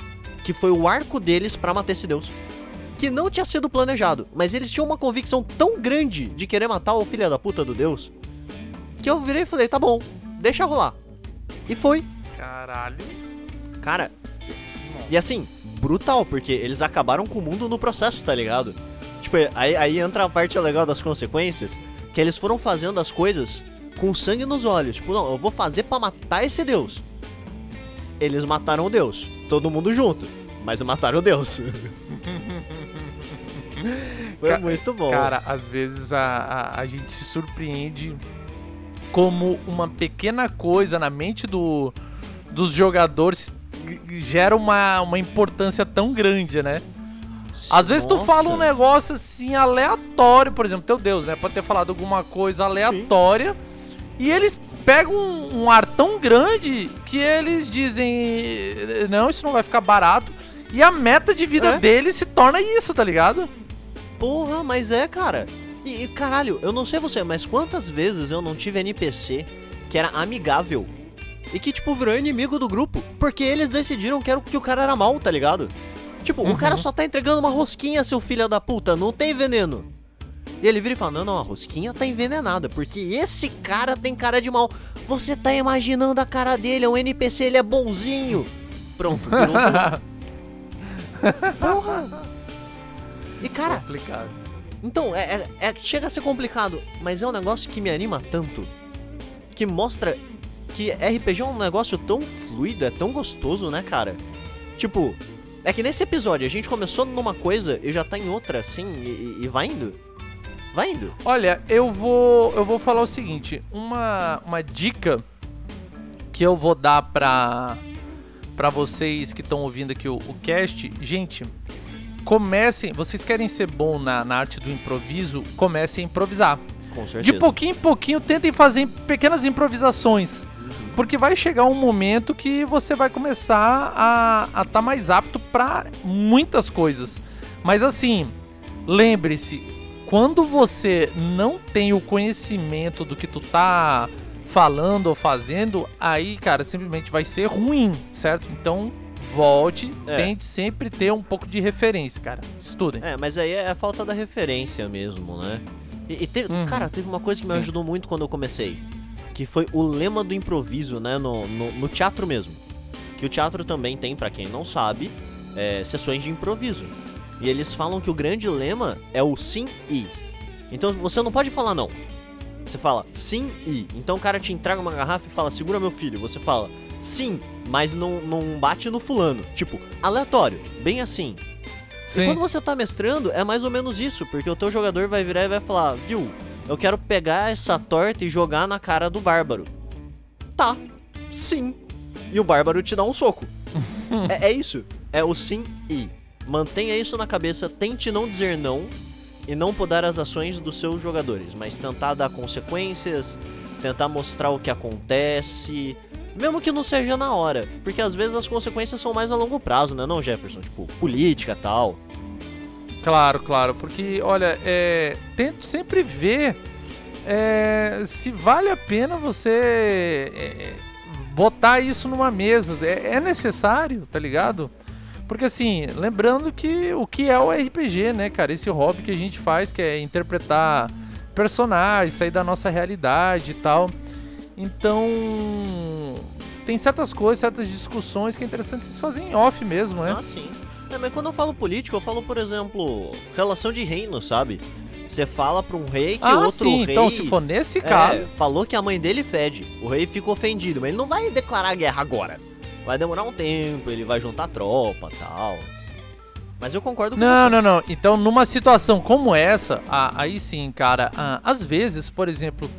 que foi o arco deles para matar esse deus. Que não tinha sido planejado, mas eles tinham uma convicção tão grande de querer matar o filho da puta do deus, que eu virei e falei, tá bom, deixa rolar. E foi. Caralho. Cara, e assim, brutal, porque eles acabaram com o mundo no processo, tá ligado? Tipo, aí, aí entra a parte legal das consequências, que eles foram fazendo as coisas com sangue nos olhos. Tipo, não, eu vou fazer para matar esse deus. Eles mataram o deus, todo mundo junto, mas mataram o deus. Foi Ca muito bom. Cara, às vezes a, a, a gente se surpreende como uma pequena coisa na mente do, dos jogadores gera uma, uma importância tão grande, né? Às vezes tu fala um negócio assim aleatório, por exemplo, teu Deus, né? Pode ter falado alguma coisa aleatória Sim. e eles pegam um, um, ar tão grande que eles dizem: Não, isso não vai ficar barato. E a meta de vida é? deles se torna isso, tá ligado? Porra, mas é, cara. E, caralho, eu não sei você, mas quantas vezes eu não tive NPC que era amigável e que, tipo, virou inimigo do grupo porque eles decidiram que, era, que o cara era mal, tá ligado? Tipo, uhum. o cara só tá entregando uma rosquinha, seu filho da puta, não tem veneno. E ele vira e fala: Não, não, a rosquinha tá envenenada, porque esse cara tem cara de mal. Você tá imaginando a cara dele, é um NPC, ele é bonzinho. Pronto, virou Porra! E cara. Complicado. Então, é, é, é, chega a ser complicado, mas é um negócio que me anima tanto. Que mostra que RPG é um negócio tão fluido, é tão gostoso, né, cara? Tipo, é que nesse episódio a gente começou numa coisa e já tá em outra, assim, e, e vai indo. Vai indo. Olha, eu vou. Eu vou falar o seguinte, uma, uma dica que eu vou dar pra, pra vocês que estão ouvindo aqui o, o cast, gente comecem, vocês querem ser bom na, na arte do improviso, comecem a improvisar. Com certeza. De pouquinho em pouquinho, tentem fazer pequenas improvisações. Uhum. Porque vai chegar um momento que você vai começar a estar tá mais apto para muitas coisas. Mas assim, lembre-se, quando você não tem o conhecimento do que tu tá falando ou fazendo, aí, cara, simplesmente vai ser ruim, certo? Então, volte, é. tente sempre ter um pouco de referência, cara. Estudem. É, mas aí é a falta da referência mesmo, né? E, e te, uhum. cara, teve uma coisa que me Sim. ajudou muito quando eu comecei, que foi o lema do improviso, né, no, no, no teatro mesmo. Que o teatro também tem, para quem não sabe, é, sessões de improviso. E eles falam que o grande lema é o sim e. Então você não pode falar não. Você fala sim e. Então o cara te entrega uma garrafa e fala segura meu filho. Você fala sim mas não, não bate no fulano. Tipo, aleatório, bem assim. Sim. E quando você tá mestrando, é mais ou menos isso, porque o teu jogador vai virar e vai falar, viu, eu quero pegar essa torta e jogar na cara do bárbaro. Tá, sim. E o bárbaro te dá um soco. é, é isso. É o sim e. Mantenha isso na cabeça, tente não dizer não e não podar as ações dos seus jogadores, mas tentar dar consequências, tentar mostrar o que acontece, mesmo que não seja na hora, porque às vezes as consequências são mais a longo prazo, né, não, Jefferson? Tipo, política tal. Claro, claro, porque, olha, é, tente sempre ver é, se vale a pena você é, botar isso numa mesa. É, é, necessário, tá ligado? Porque assim, lembrando que o que é o RPG, né, cara? Esse hobby que a gente faz, que é interpretar personagens, sair da nossa realidade e tal. Então, tem certas coisas, certas discussões que é interessante vocês fazerem off mesmo, né? Ah, sim. É, mas quando eu falo político, eu falo, por exemplo, relação de reino, sabe? Você fala pra um rei que ah, outro sim. rei. Então, se for nesse caso. É, falou que a mãe dele fede. O rei ficou ofendido, mas ele não vai declarar guerra agora. Vai demorar um tempo, ele vai juntar tropa tal. Mas eu concordo com não, você. Não, não, não. Então, numa situação como essa, aí sim, cara, às vezes, por exemplo,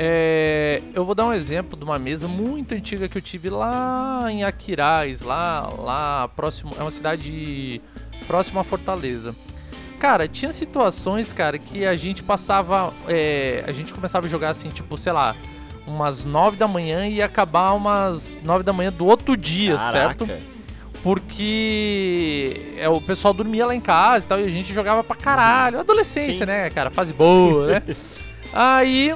é, eu vou dar um exemplo de uma mesa muito antiga que eu tive lá em Aquiraz, lá, lá próximo, é uma cidade próxima a Fortaleza. Cara, tinha situações, cara, que a gente passava, é, a gente começava a jogar assim, tipo, sei lá, umas nove da manhã e ia acabar umas nove da manhã do outro dia, Caraca. certo? Porque é, o pessoal dormia lá em casa e tal, e a gente jogava pra caralho. Adolescência, Sim. né, cara? Fase boa, né? Aí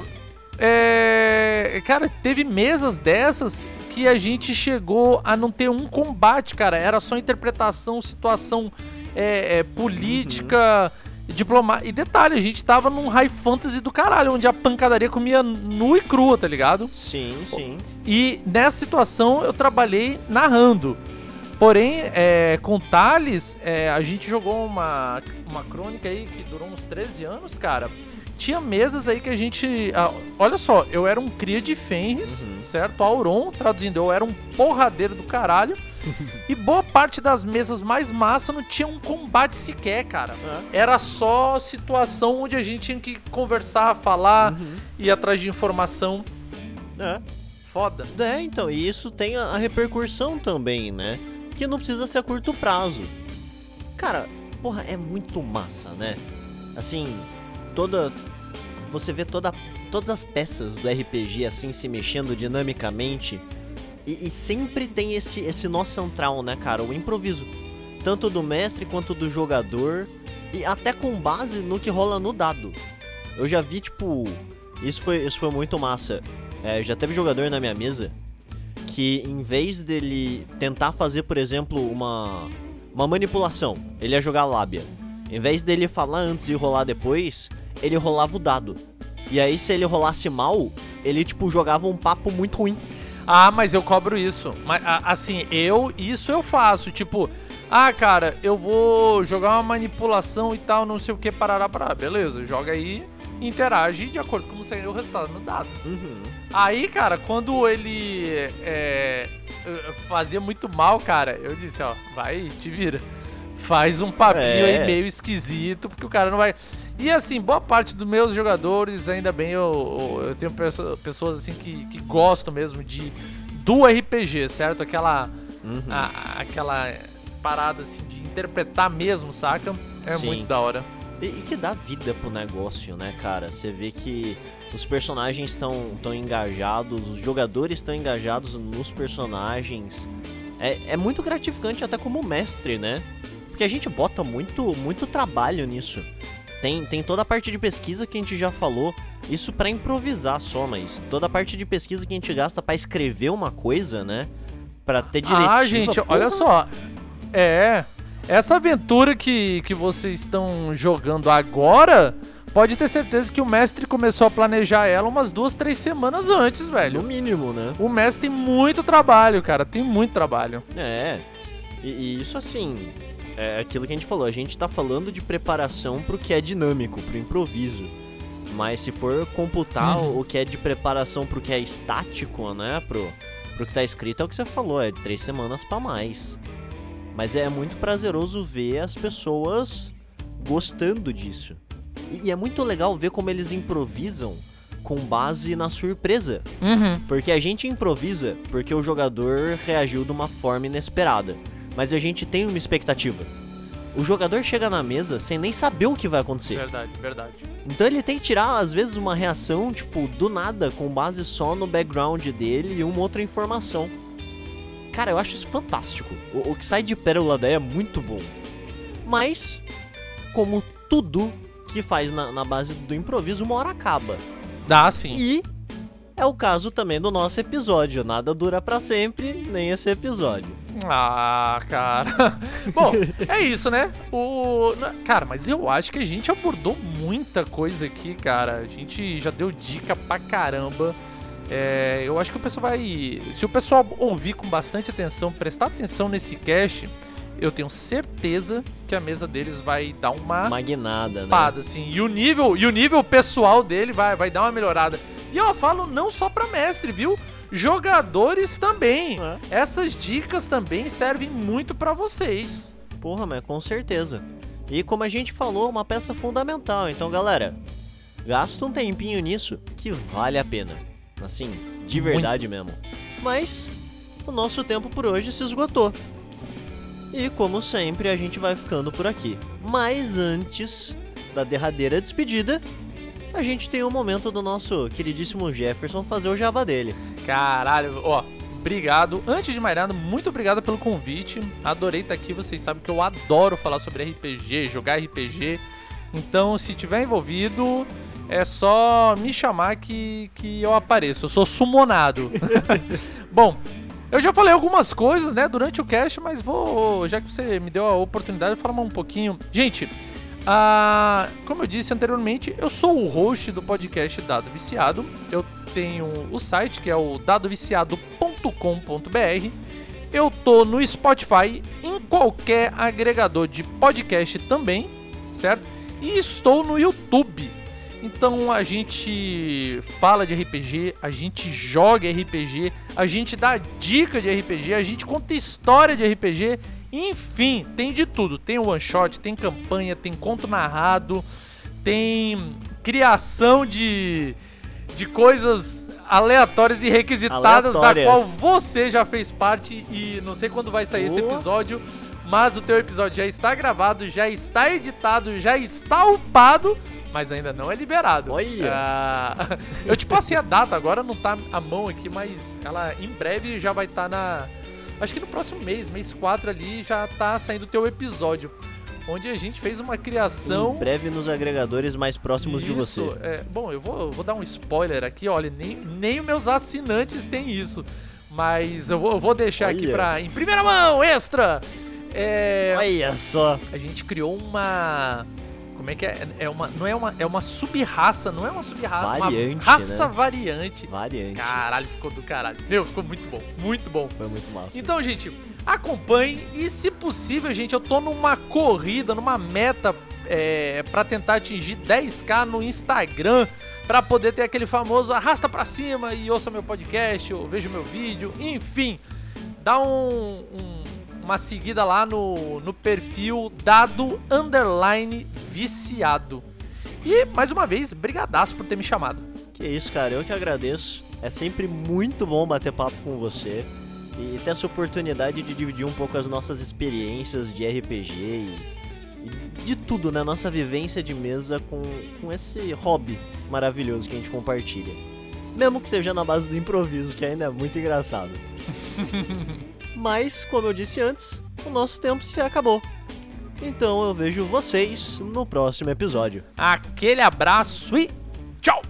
é, cara, teve mesas dessas que a gente chegou a não ter um combate, cara. Era só interpretação, situação é, é, política, uhum. diplomática. E detalhe, a gente tava num high fantasy do caralho, onde a pancadaria comia nu e crua, tá ligado? Sim, sim. E nessa situação eu trabalhei narrando. Porém, é, com Thales, é, a gente jogou uma, uma crônica aí que durou uns 13 anos, cara tinha mesas aí que a gente. Ah, olha só, eu era um cria de Fenris, uhum. certo? Auron, traduzindo, eu era um porradeiro do caralho. e boa parte das mesas mais massa não tinha um combate sequer, cara. É. Era só situação onde a gente tinha que conversar, falar, uhum. ir atrás de informação. É. Foda. É, então, e isso tem a, a repercussão também, né? Que não precisa ser a curto prazo. Cara, porra, é muito massa, né? Assim, toda você vê toda, todas as peças do RPG assim se mexendo dinamicamente. E, e, sempre tem esse, esse nó central, né, cara? O improviso. Tanto do mestre quanto do jogador. E até com base no que rola no dado. Eu já vi, tipo. Isso foi, isso foi muito massa. É, já teve jogador na minha mesa que, em vez dele tentar fazer, por exemplo, uma, uma manipulação, ele ia jogar lábia. Em vez dele falar antes e rolar depois, ele rolava o dado. E aí, se ele rolasse mal, ele, tipo, jogava um papo muito ruim. Ah, mas eu cobro isso. Mas, assim, eu, isso eu faço. Tipo, ah, cara, eu vou jogar uma manipulação e tal, não sei o que, parará, parará. Beleza, joga aí interage de acordo com como sair o resultado no dado. Uhum. Aí, cara, quando ele é, fazia muito mal, cara, eu disse, ó, vai, te vira. Faz um papinho é. aí meio esquisito, porque o cara não vai. E assim, boa parte dos meus jogadores, ainda bem, eu, eu tenho pessoas assim que, que gostam mesmo de do RPG, certo? Aquela. Uhum. A, aquela parada assim de interpretar mesmo, saca? É Sim. muito da hora. E, e, que dá vida pro negócio, né, cara? Você vê que os personagens estão tão engajados, os jogadores estão engajados nos personagens. É, é muito gratificante até como mestre, né? Porque a gente bota muito, muito trabalho nisso. Tem, tem toda a parte de pesquisa que a gente já falou, isso para improvisar só, mas toda a parte de pesquisa que a gente gasta para escrever uma coisa, né? Pra ter diretiva. Ah, gente, porra. olha só. É. Essa aventura que, que vocês estão jogando agora, pode ter certeza que o mestre começou a planejar ela umas duas, três semanas antes, velho. No mínimo, né? O mestre tem muito trabalho, cara. Tem muito trabalho. É. E, e isso assim, é aquilo que a gente falou, a gente tá falando de preparação pro que é dinâmico, pro improviso. Mas se for computar uhum. o que é de preparação pro que é estático, né, pro, pro que tá escrito, é o que você falou, é três semanas para mais. Mas é muito prazeroso ver as pessoas gostando disso. E é muito legal ver como eles improvisam com base na surpresa. Uhum. Porque a gente improvisa porque o jogador reagiu de uma forma inesperada mas a gente tem uma expectativa. O jogador chega na mesa sem nem saber o que vai acontecer. Verdade, verdade. Então ele tem que tirar, às vezes, uma reação, tipo, do nada, com base só no background dele e uma outra informação. Cara, eu acho isso fantástico. O, o que sai de pérola daí é muito bom. Mas, como tudo que faz na, na base do improviso, uma hora acaba. Dá, sim. E é o caso também do nosso episódio. Nada dura para sempre, nem esse episódio. Ah, cara. Bom, é isso, né? O cara, mas eu acho que a gente abordou muita coisa aqui, cara. A gente já deu dica pra caramba. É, eu acho que o pessoal vai. Se o pessoal ouvir com bastante atenção, prestar atenção nesse cast, eu tenho certeza que a mesa deles vai dar uma magnada, né? assim. E o nível, e o nível pessoal dele vai, vai dar uma melhorada. E eu falo não só para mestre, viu? Jogadores também. É. Essas dicas também servem muito para vocês. Porra, mas com certeza. E como a gente falou, uma peça fundamental. Então, galera, gasta um tempinho nisso que vale a pena. Assim, de verdade muito. mesmo. Mas o nosso tempo por hoje se esgotou. E como sempre, a gente vai ficando por aqui. Mas antes da derradeira despedida, a gente tem um momento do nosso queridíssimo Jefferson fazer o jabá dele. Caralho, ó, obrigado. Antes de mais nada, muito obrigado pelo convite. Adorei estar aqui. Vocês sabem que eu adoro falar sobre RPG, jogar RPG. Então, se tiver envolvido, é só me chamar que, que eu apareço. Eu sou sumonado. Bom, Eu já falei algumas coisas, né, durante o cast, mas vou, já que você me deu a oportunidade, falar um pouquinho. Gente, como eu disse anteriormente, eu sou o host do podcast Dado Viciado. Eu tenho o site que é o dadoviciado.com.br. Eu tô no Spotify, em qualquer agregador de podcast também, certo? E estou no YouTube. Então a gente fala de RPG, a gente joga RPG, a gente dá dica de RPG, a gente conta história de RPG, enfim, tem de tudo. Tem one shot, tem campanha, tem conto narrado, tem criação de de coisas aleatórias e requisitadas aleatórias. da qual você já fez parte e não sei quando vai sair esse episódio, mas o teu episódio já está gravado, já está editado, já está upado, mas ainda não é liberado. Olha. Ah, eu te passei a data, agora não tá a mão aqui, mas ela em breve já vai estar tá na acho que no próximo mês, mês 4 ali já tá saindo o teu episódio onde a gente fez uma criação. Em breve nos agregadores mais próximos isso, de você. É, bom, eu vou, eu vou dar um spoiler aqui, olha, nem, nem os meus assinantes têm isso. Mas eu vou, eu vou deixar olha. aqui pra. Em primeira mão, extra! É, olha só! A gente criou uma. Como é que é? É uma, não é uma, é uma sub-raça, não é uma sub-raça, variante, uma raça né? variante. Variante. Caralho, ficou do caralho. Meu, ficou muito bom, muito bom. Foi muito massa. Então, gente, acompanhe e, se possível, gente, eu tô numa corrida, numa meta é, para tentar atingir 10k no Instagram para poder ter aquele famoso arrasta para cima e ouça meu podcast, ou veja meu vídeo, enfim, dá um, um, uma seguida lá no, no perfil dado underline viciado. E mais uma vez, brigadaço por ter me chamado. Que isso, cara, eu que agradeço. É sempre muito bom bater papo com você e ter essa oportunidade de dividir um pouco as nossas experiências de RPG e, e de tudo, né? Nossa vivência de mesa com, com esse hobby maravilhoso que a gente compartilha. Mesmo que seja na base do improviso, que ainda é muito engraçado. Mas, como eu disse antes, o nosso tempo se acabou. Então eu vejo vocês no próximo episódio. Aquele abraço e tchau!